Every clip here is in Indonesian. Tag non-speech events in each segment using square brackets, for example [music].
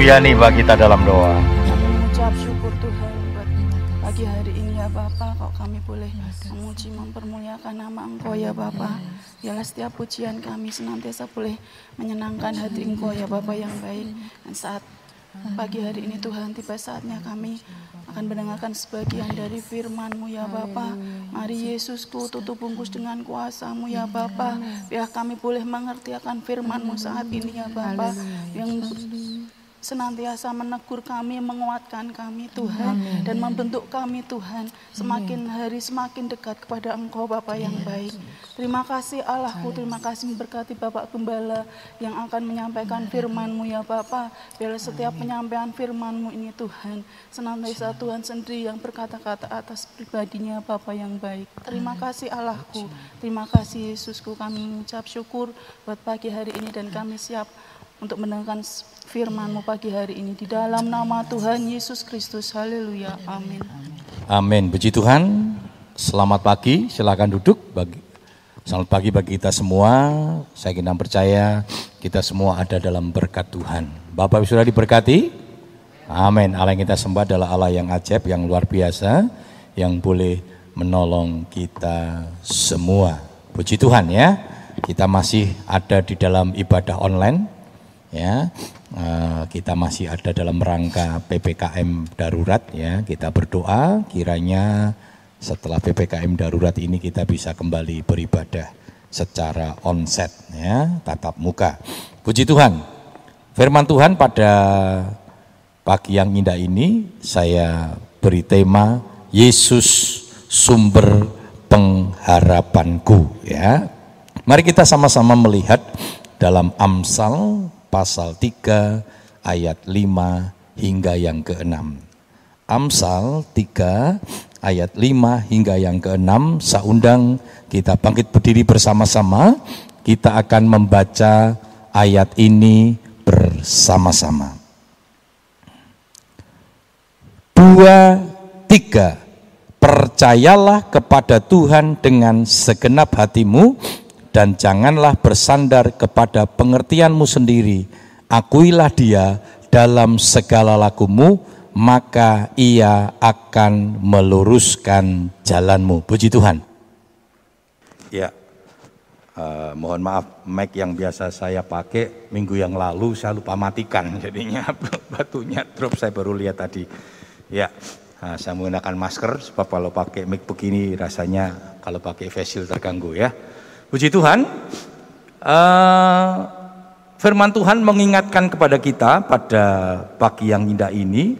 Haleluya nih bagi kita dalam doa. Kami mengucap syukur Tuhan buat pagi hari ini ya Bapa, kok kami boleh memuji mempermuliakan nama Engkau ya Bapa. Biarlah setiap pujian kami senantiasa boleh menyenangkan hati Engkau ya Bapa yang baik. Dan saat pagi hari ini Tuhan tiba saatnya kami akan mendengarkan sebagian dari firman-Mu ya Bapa. Mari Yesusku tutup bungkus dengan kuasa-Mu ya Bapa. Biar kami boleh mengerti akan firman-Mu saat ini ya Bapa. Yang senantiasa menegur kami, menguatkan kami Tuhan dan membentuk kami Tuhan semakin hari semakin dekat kepada Engkau Bapa yang baik. Terima kasih Allahku, terima kasih memberkati Bapak Gembala yang akan menyampaikan firman-Mu ya Bapa. Biarlah setiap penyampaian firman-Mu ini Tuhan senantiasa Tuhan sendiri yang berkata-kata atas pribadinya Bapa yang baik. Terima kasih Allahku, terima kasih Yesusku. Kami mengucap syukur buat pagi hari ini dan kami siap untuk mendengarkan firman-Mu pagi hari ini di dalam nama Tuhan Yesus Kristus. Haleluya. Amin. Amin. Puji Tuhan. Selamat pagi. Silakan duduk. Bagi, selamat pagi bagi kita semua. Saya kira percaya kita semua ada dalam berkat Tuhan. Bapak sudah diberkati? Amin. Allah yang kita sembah adalah Allah yang ajaib, yang luar biasa, yang boleh menolong kita semua. Puji Tuhan ya. Kita masih ada di dalam ibadah online ya. Uh, kita masih ada dalam rangka ppkm darurat ya. Kita berdoa kiranya setelah ppkm darurat ini kita bisa kembali beribadah secara onset ya tatap muka. Puji Tuhan. Firman Tuhan pada pagi yang indah ini saya beri tema Yesus sumber pengharapanku ya. Mari kita sama-sama melihat dalam Amsal pasal 3 ayat 5 hingga yang ke-6. Amsal 3 ayat 5 hingga yang ke-6 saya undang kita bangkit berdiri bersama-sama kita akan membaca ayat ini bersama-sama. Dua, tiga, percayalah kepada Tuhan dengan segenap hatimu dan janganlah bersandar kepada pengertianmu sendiri. Akuilah dia dalam segala lakumu, maka ia akan meluruskan jalanmu. Puji Tuhan. Ya, uh, mohon maaf, mic yang biasa saya pakai minggu yang lalu saya lupa matikan, [laughs] jadinya batunya drop saya baru lihat tadi. Ya, uh, saya menggunakan masker sebab kalau pakai mic begini rasanya kalau pakai facial terganggu ya. Puji Tuhan, uh, firman Tuhan mengingatkan kepada kita pada pagi yang indah ini,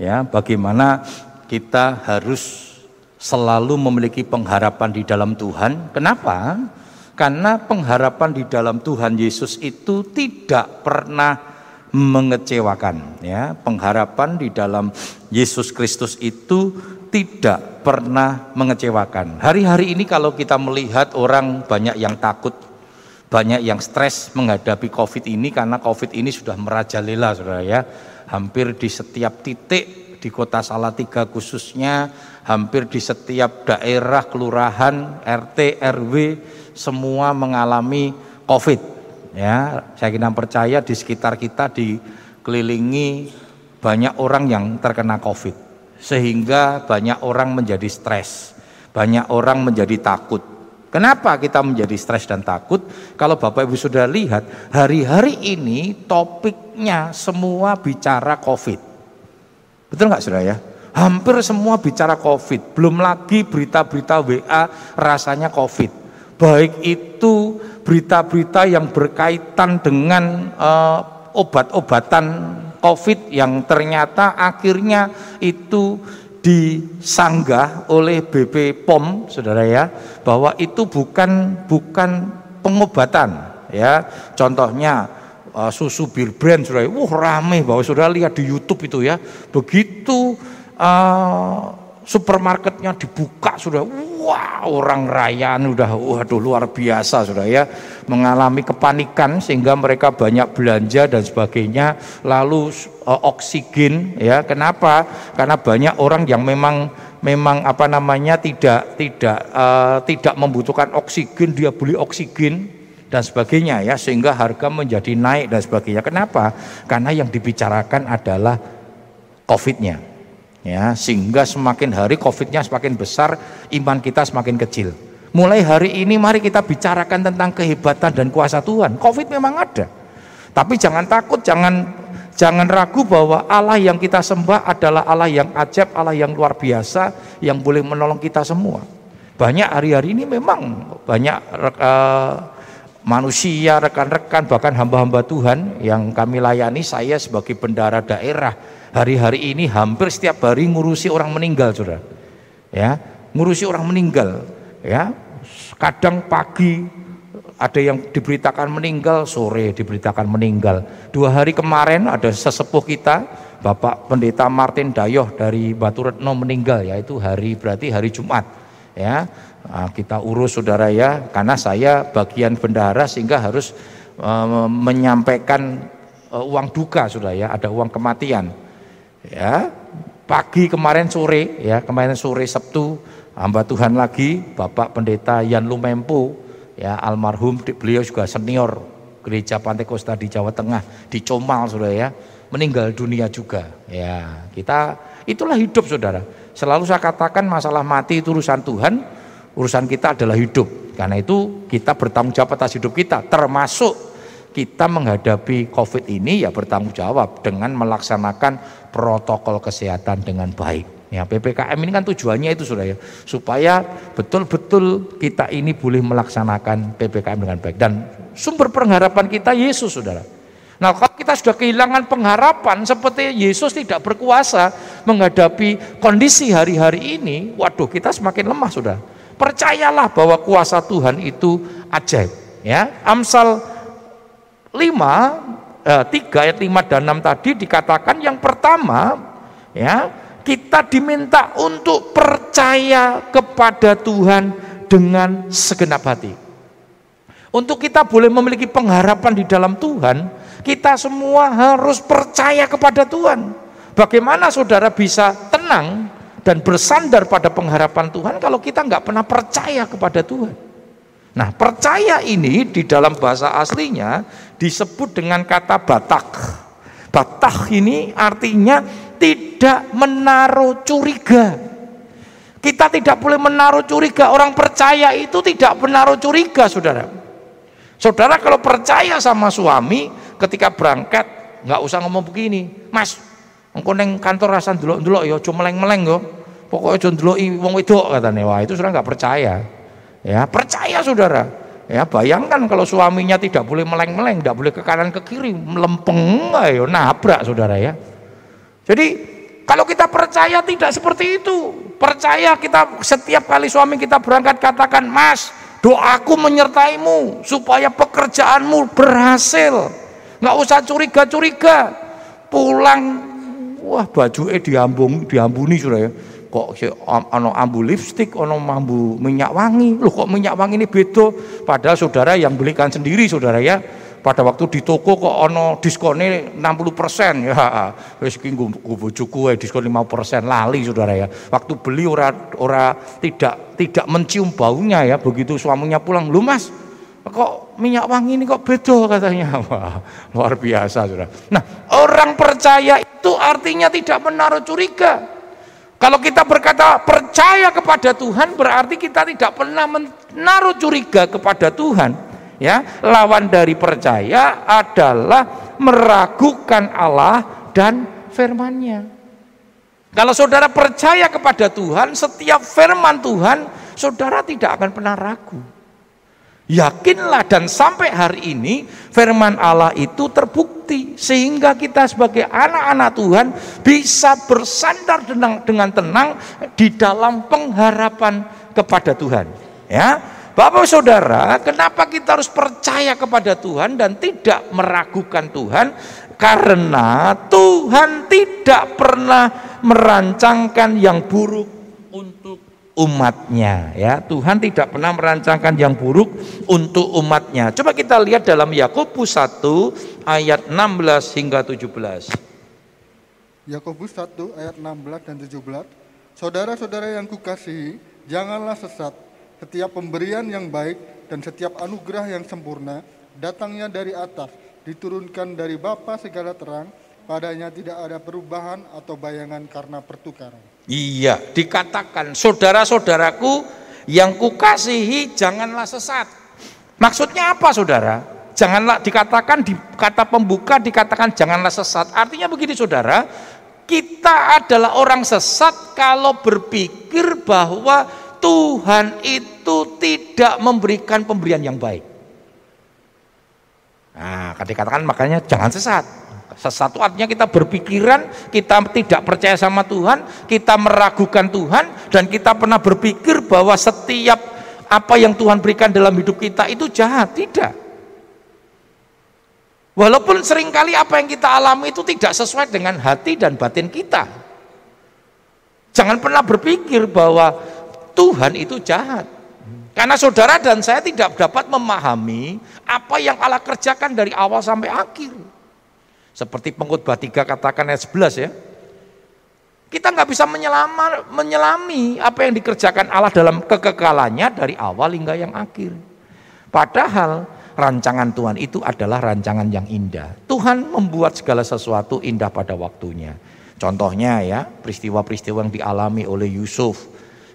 ya, bagaimana kita harus selalu memiliki pengharapan di dalam Tuhan. Kenapa? Karena pengharapan di dalam Tuhan Yesus itu tidak pernah mengecewakan ya pengharapan di dalam Yesus Kristus itu tidak pernah mengecewakan. Hari-hari ini kalau kita melihat orang banyak yang takut, banyak yang stres menghadapi COVID ini karena COVID ini sudah merajalela Saudara ya. Hampir di setiap titik di kota Salatiga khususnya, hampir di setiap daerah, kelurahan, RT, RW semua mengalami COVID. Ya, saya kira percaya di sekitar kita dikelilingi banyak orang yang terkena COVID sehingga banyak orang menjadi stres, banyak orang menjadi takut. Kenapa kita menjadi stres dan takut? Kalau Bapak Ibu sudah lihat, hari-hari ini topiknya semua bicara COVID. Betul nggak saudara ya? Hampir semua bicara COVID. Belum lagi berita-berita WA rasanya COVID. Baik itu berita-berita yang berkaitan dengan uh, obat-obatan COVID yang ternyata akhirnya itu disanggah oleh BP POM, saudara ya, bahwa itu bukan bukan pengobatan, ya. Contohnya uh, susu bir brand, saudara, wah rame bahwa saudara lihat di YouTube itu ya, begitu uh, supermarketnya dibuka sudah wah orang rayaan udah waduh luar biasa sudah ya mengalami kepanikan sehingga mereka banyak belanja dan sebagainya lalu uh, oksigen ya kenapa karena banyak orang yang memang memang apa namanya tidak tidak uh, tidak membutuhkan oksigen dia beli oksigen dan sebagainya ya sehingga harga menjadi naik dan sebagainya. Kenapa? Karena yang dibicarakan adalah COVID-nya. Ya, sehingga semakin hari COVID-nya semakin besar, iman kita semakin kecil. Mulai hari ini mari kita bicarakan tentang kehebatan dan kuasa Tuhan. COVID memang ada. Tapi jangan takut, jangan jangan ragu bahwa Allah yang kita sembah adalah Allah yang ajaib, Allah yang luar biasa yang boleh menolong kita semua. Banyak hari-hari ini memang banyak uh, manusia, rekan-rekan, bahkan hamba-hamba Tuhan yang kami layani, saya sebagai bendara daerah, hari-hari ini hampir setiap hari ngurusi orang meninggal, saudara. Ya, ngurusi orang meninggal. Ya, kadang pagi ada yang diberitakan meninggal, sore diberitakan meninggal. Dua hari kemarin ada sesepuh kita, Bapak Pendeta Martin Dayoh dari Batu Retno meninggal, yaitu hari berarti hari Jumat. Ya, Nah, kita urus saudara ya, karena saya bagian bendahara sehingga harus uh, menyampaikan uh, uang duka saudara ya, ada uang kematian. Ya, pagi kemarin sore ya, kemarin sore Sabtu hamba Tuhan lagi Bapak Pendeta Yan Lumempu ya almarhum beliau juga senior gereja Pantai Kosta di Jawa Tengah di Comal saudara ya meninggal dunia juga ya kita itulah hidup saudara selalu saya katakan masalah mati itu urusan Tuhan urusan kita adalah hidup. Karena itu kita bertanggung jawab atas hidup kita, termasuk kita menghadapi COVID ini ya bertanggung jawab dengan melaksanakan protokol kesehatan dengan baik. Ya, PPKM ini kan tujuannya itu sudah ya, supaya betul-betul kita ini boleh melaksanakan PPKM dengan baik dan sumber pengharapan kita Yesus Saudara. Nah, kalau kita sudah kehilangan pengharapan seperti Yesus tidak berkuasa menghadapi kondisi hari-hari ini, waduh kita semakin lemah Saudara. Percayalah bahwa kuasa Tuhan itu ajaib. Ya, Amsal 5 eh, 3 ayat 5 dan 6 tadi dikatakan yang pertama ya, kita diminta untuk percaya kepada Tuhan dengan segenap hati. Untuk kita boleh memiliki pengharapan di dalam Tuhan, kita semua harus percaya kepada Tuhan. Bagaimana saudara bisa tenang dan bersandar pada pengharapan Tuhan kalau kita nggak pernah percaya kepada Tuhan. Nah, percaya ini di dalam bahasa aslinya disebut dengan kata batak. Batak ini artinya tidak menaruh curiga. Kita tidak boleh menaruh curiga. Orang percaya itu tidak menaruh curiga, saudara. Saudara kalau percaya sama suami, ketika berangkat nggak usah ngomong begini, Mas, Engko ning kantor rasan delok-delok ya aja meleng-meleng yo. Pokoke aja ndeloki wong wedok katanya. Wah, itu sudah nggak percaya. Ya, percaya Saudara. Ya, bayangkan kalau suaminya tidak boleh meleng-meleng, tidak boleh ke kanan ke kiri, melempeng ayo nabrak Saudara ya. Jadi kalau kita percaya tidak seperti itu. Percaya kita setiap kali suami kita berangkat katakan, "Mas, doaku menyertaimu supaya pekerjaanmu berhasil." Nggak usah curiga-curiga. Pulang wah baju eh diambung diambuni sudah ya kok ono ambu lipstick ono ambu minyak wangi. Loh kok minyak wangi ini beda? Padahal saudara yang belikan sendiri saudara ya. Pada waktu di toko kok ono diskonnya 60 persen. [laughs] Ya wis ki bojoku diskon 5 persen lali saudara ya. Waktu beli ora ora tidak tidak mencium baunya ya. Begitu suaminya pulang lu mas kok minyak wangi ini kok beda? [laughs] katanya. Wah luar biasa saudara. Nah orang percaya itu artinya tidak menaruh curiga. Kalau kita berkata percaya kepada Tuhan berarti kita tidak pernah menaruh curiga kepada Tuhan. Ya, lawan dari percaya adalah meragukan Allah dan firman-Nya. Kalau saudara percaya kepada Tuhan, setiap firman Tuhan, saudara tidak akan pernah ragu. Yakinlah dan sampai hari ini firman Allah itu terbukti sehingga kita sebagai anak-anak Tuhan bisa bersandar dengan, dengan tenang di dalam pengharapan kepada Tuhan. Ya, Bapak Saudara, kenapa kita harus percaya kepada Tuhan dan tidak meragukan Tuhan? Karena Tuhan tidak pernah merancangkan yang buruk untuk umatnya ya. Tuhan tidak pernah merancangkan yang buruk untuk umatnya. Coba kita lihat dalam Yakobus 1 ayat 16 hingga 17 Yakobus 1 ayat 16 dan 17 Saudara-saudara yang kukasihi janganlah sesat. Setiap pemberian yang baik dan setiap anugerah yang sempurna datangnya dari atas, diturunkan dari Bapa segala terang, padanya tidak ada perubahan atau bayangan karena pertukaran. Iya, dikatakan saudara-saudaraku yang kukasihi janganlah sesat. Maksudnya apa saudara? Janganlah dikatakan di kata pembuka dikatakan janganlah sesat. Artinya begini saudara, kita adalah orang sesat kalau berpikir bahwa Tuhan itu tidak memberikan pemberian yang baik. Nah, dikatakan makanya jangan sesat. Sesat artinya kita berpikiran, kita tidak percaya sama Tuhan, kita meragukan Tuhan, dan kita pernah berpikir bahwa setiap apa yang Tuhan berikan dalam hidup kita itu jahat. Tidak. Walaupun sering kali apa yang kita alami itu tidak sesuai dengan hati dan batin kita. Jangan pernah berpikir bahwa Tuhan itu jahat. Karena saudara dan saya tidak dapat memahami apa yang Allah kerjakan dari awal sampai akhir. Seperti pengkhotbah 3 katakan ayat 11 ya. Kita nggak bisa menyelama, menyelami apa yang dikerjakan Allah dalam kekekalannya dari awal hingga yang akhir. Padahal rancangan Tuhan itu adalah rancangan yang indah. Tuhan membuat segala sesuatu indah pada waktunya. Contohnya ya, peristiwa-peristiwa yang dialami oleh Yusuf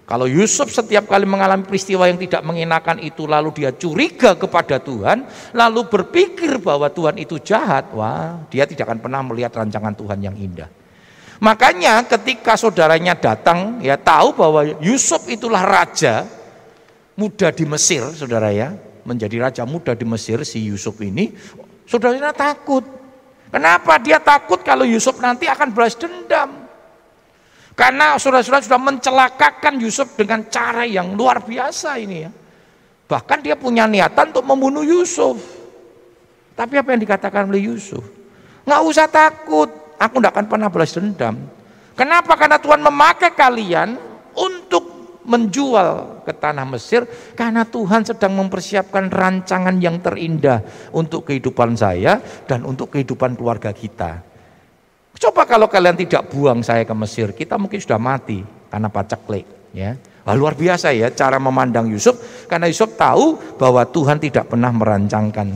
kalau Yusuf setiap kali mengalami peristiwa yang tidak mengenakan itu lalu dia curiga kepada Tuhan, lalu berpikir bahwa Tuhan itu jahat, wah, dia tidak akan pernah melihat rancangan Tuhan yang indah. Makanya ketika saudaranya datang, ya tahu bahwa Yusuf itulah raja muda di Mesir, saudara ya, menjadi raja muda di Mesir si Yusuf ini, saudaranya takut. Kenapa dia takut kalau Yusuf nanti akan balas dendam? Karena saudara-saudara sudah mencelakakan Yusuf dengan cara yang luar biasa ini ya. Bahkan dia punya niatan untuk membunuh Yusuf. Tapi apa yang dikatakan oleh Yusuf? Nggak usah takut, aku tidak akan pernah balas dendam. Kenapa? Karena Tuhan memakai kalian untuk menjual ke tanah Mesir karena Tuhan sedang mempersiapkan rancangan yang terindah untuk kehidupan saya dan untuk kehidupan keluarga kita. Coba kalau kalian tidak buang saya ke Mesir, kita mungkin sudah mati karena paceklik. Ya. Wah, luar biasa ya cara memandang Yusuf, karena Yusuf tahu bahwa Tuhan tidak pernah merancangkan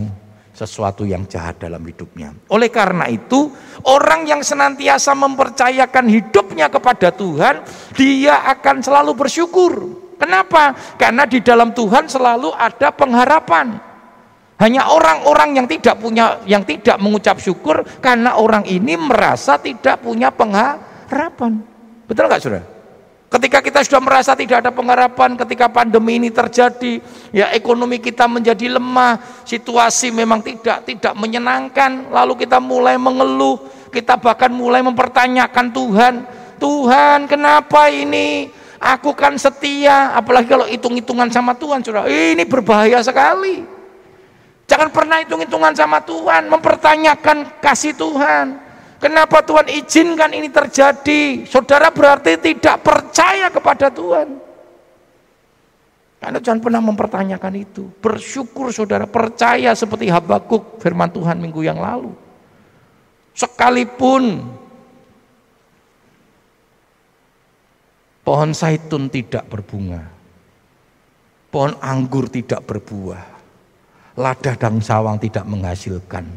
sesuatu yang jahat dalam hidupnya. Oleh karena itu, orang yang senantiasa mempercayakan hidupnya kepada Tuhan, dia akan selalu bersyukur. Kenapa? Karena di dalam Tuhan selalu ada pengharapan. Hanya orang-orang yang tidak punya yang tidak mengucap syukur karena orang ini merasa tidak punya pengharapan. Betul nggak Saudara? Ketika kita sudah merasa tidak ada pengharapan, ketika pandemi ini terjadi, ya ekonomi kita menjadi lemah, situasi memang tidak tidak menyenangkan, lalu kita mulai mengeluh, kita bahkan mulai mempertanyakan Tuhan, Tuhan kenapa ini? Aku kan setia, apalagi kalau hitung-hitungan sama Tuhan, Saudara. Ini berbahaya sekali. Jangan pernah hitung-hitungan sama Tuhan, mempertanyakan kasih Tuhan. Kenapa Tuhan izinkan ini terjadi? Saudara berarti tidak percaya kepada Tuhan. Anda jangan pernah mempertanyakan itu. Bersyukur saudara, percaya seperti Habakuk firman Tuhan minggu yang lalu. Sekalipun pohon zaitun tidak berbunga, pohon anggur tidak berbuah, Ladah dan sawang tidak menghasilkan.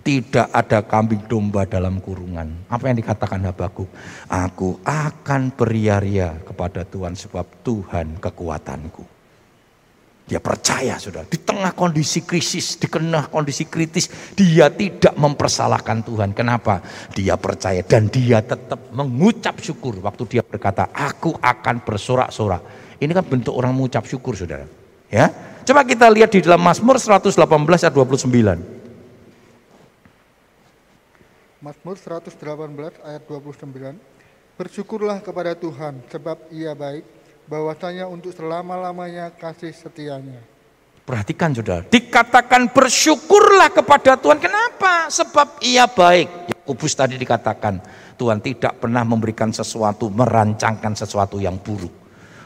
Tidak ada kambing domba dalam kurungan. Apa yang dikatakan Habakuk? Aku akan beria-ria kepada Tuhan sebab Tuhan kekuatanku. Dia percaya sudah di tengah kondisi krisis, di tengah kondisi kritis, dia tidak mempersalahkan Tuhan. Kenapa? Dia percaya dan dia tetap mengucap syukur waktu dia berkata, "Aku akan bersorak-sorak." Ini kan bentuk orang mengucap syukur, Saudara. Ya. Coba kita lihat di dalam Mazmur 118 ayat 29. Mazmur 118 ayat 29. Bersyukurlah kepada Tuhan sebab ia baik, bahwasanya untuk selama-lamanya kasih setianya. Perhatikan saudara, dikatakan bersyukurlah kepada Tuhan. Kenapa? Sebab ia baik. Yakobus tadi dikatakan, Tuhan tidak pernah memberikan sesuatu, merancangkan sesuatu yang buruk.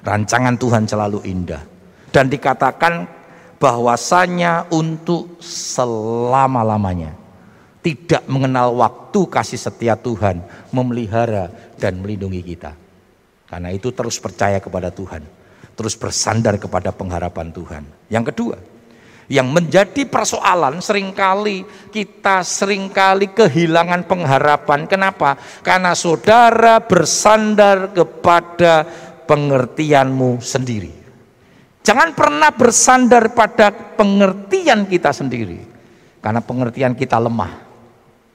Rancangan Tuhan selalu indah dan dikatakan bahwasanya untuk selama-lamanya tidak mengenal waktu kasih setia Tuhan memelihara dan melindungi kita. Karena itu terus percaya kepada Tuhan. terus bersandar kepada pengharapan Tuhan. Yang kedua, yang menjadi persoalan sering kali kita sering kali kehilangan pengharapan. Kenapa? Karena saudara bersandar kepada pengertianmu sendiri. Jangan pernah bersandar pada pengertian kita sendiri. Karena pengertian kita lemah.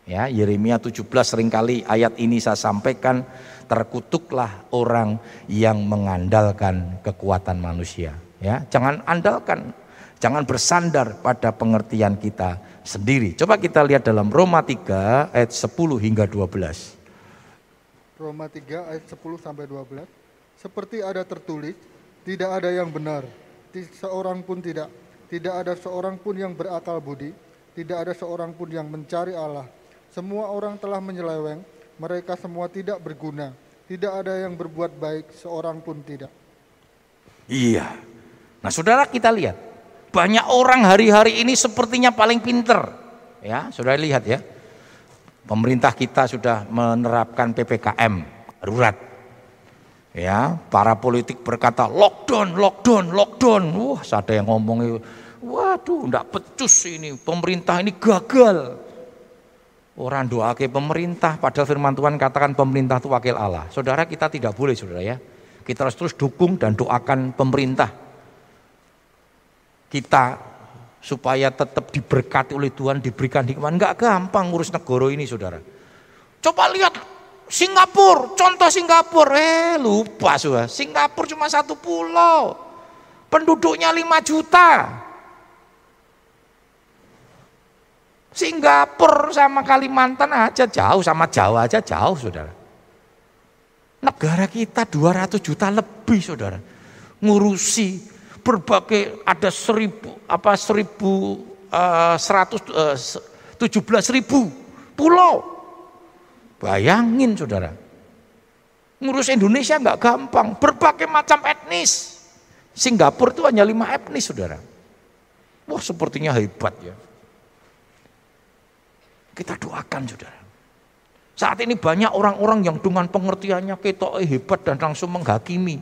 Ya, Yeremia 17 sering kali ayat ini saya sampaikan terkutuklah orang yang mengandalkan kekuatan manusia. Ya, jangan andalkan Jangan bersandar pada pengertian kita sendiri. Coba kita lihat dalam Roma 3 ayat 10 hingga 12. Roma 3 ayat 10 sampai 12. Seperti ada tertulis, tidak ada yang benar, seorang pun tidak. Tidak ada seorang pun yang berakal budi, tidak ada seorang pun yang mencari Allah. Semua orang telah menyeleweng, mereka semua tidak berguna. Tidak ada yang berbuat baik, seorang pun tidak. Iya. Nah, Saudara kita lihat banyak orang hari-hari ini sepertinya paling pinter. Ya, sudah lihat ya. Pemerintah kita sudah menerapkan PPKM darurat. Ya, para politik berkata lockdown, lockdown, lockdown. Wah, ada yang ngomong waduh, enggak pecus ini. Pemerintah ini gagal. Orang doa ke pemerintah, padahal firman Tuhan katakan pemerintah itu wakil Allah. Saudara kita tidak boleh saudara ya. Kita harus terus dukung dan doakan pemerintah kita supaya tetap diberkati oleh Tuhan, diberikan hikmah. Enggak gampang ngurus negara ini saudara. Coba lihat Singapura, contoh Singapura, eh lupa sudah. Singapura cuma satu pulau, penduduknya 5 juta. Singapura sama Kalimantan aja jauh, sama Jawa aja jauh saudara. Negara kita 200 juta lebih saudara. Ngurusi berbagai ada seribu apa seribu uh, seratus uh, tujuh belas ribu pulau. Bayangin saudara, ngurus Indonesia nggak gampang, berbagai macam etnis. Singapura itu hanya lima etnis saudara. Wah sepertinya hebat ya. Kita doakan saudara. Saat ini banyak orang-orang yang dengan pengertiannya ketok hebat dan langsung menghakimi.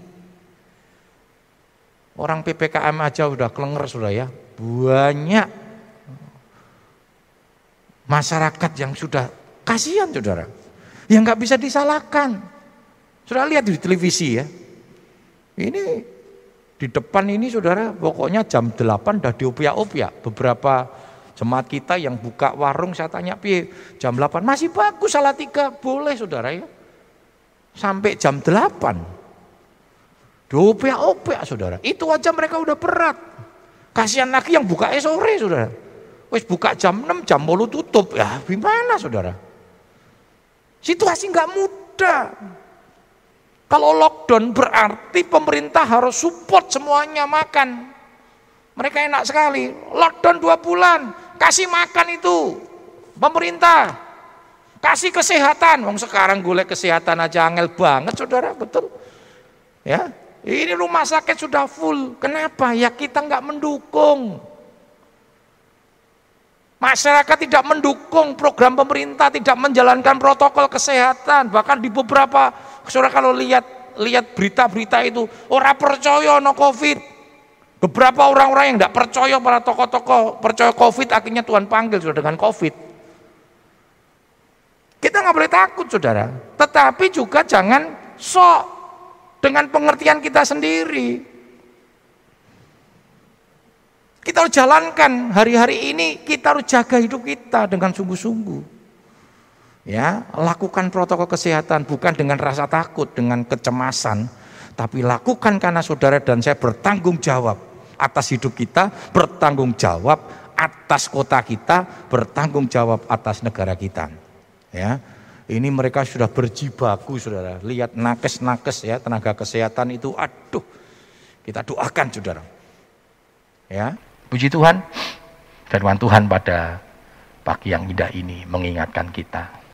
Orang PPKM aja udah kelenger sudah ya. Banyak masyarakat yang sudah kasihan saudara. Yang nggak bisa disalahkan. Sudah lihat di televisi ya. Ini di depan ini saudara pokoknya jam 8 udah diopia-opia. Beberapa jemaat kita yang buka warung saya tanya pi jam 8 masih bagus salah tiga boleh saudara ya. Sampai jam 8 Diopek-opek saudara. Itu aja mereka udah berat. Kasihan lagi yang buka sore saudara. Wes buka jam 6, jam bolu tutup. Ya gimana saudara? Situasi nggak mudah. Kalau lockdown berarti pemerintah harus support semuanya makan. Mereka enak sekali. Lockdown dua bulan, kasih makan itu. Pemerintah. Kasih kesehatan. Wong sekarang gue kesehatan aja angel banget saudara, betul. Ya, ini rumah sakit sudah full. Kenapa? Ya kita nggak mendukung. Masyarakat tidak mendukung program pemerintah, tidak menjalankan protokol kesehatan. Bahkan di beberapa, saudara kalau lihat lihat berita-berita itu, orang percaya no COVID. Beberapa orang-orang yang tidak percaya pada tokoh-tokoh percaya COVID, akhirnya Tuhan panggil sudah dengan COVID. Kita nggak boleh takut, saudara. Tetapi juga jangan sok dengan pengertian kita sendiri. Kita harus jalankan hari-hari ini, kita harus jaga hidup kita dengan sungguh-sungguh. Ya, lakukan protokol kesehatan bukan dengan rasa takut, dengan kecemasan, tapi lakukan karena saudara dan saya bertanggung jawab atas hidup kita, bertanggung jawab atas kota kita, bertanggung jawab atas negara kita. Ya, ini mereka sudah berjibaku saudara. Lihat nakes-nakes ya tenaga kesehatan itu aduh. Kita doakan saudara. Ya, puji Tuhan. Firman Tuhan pada pagi yang indah ini mengingatkan kita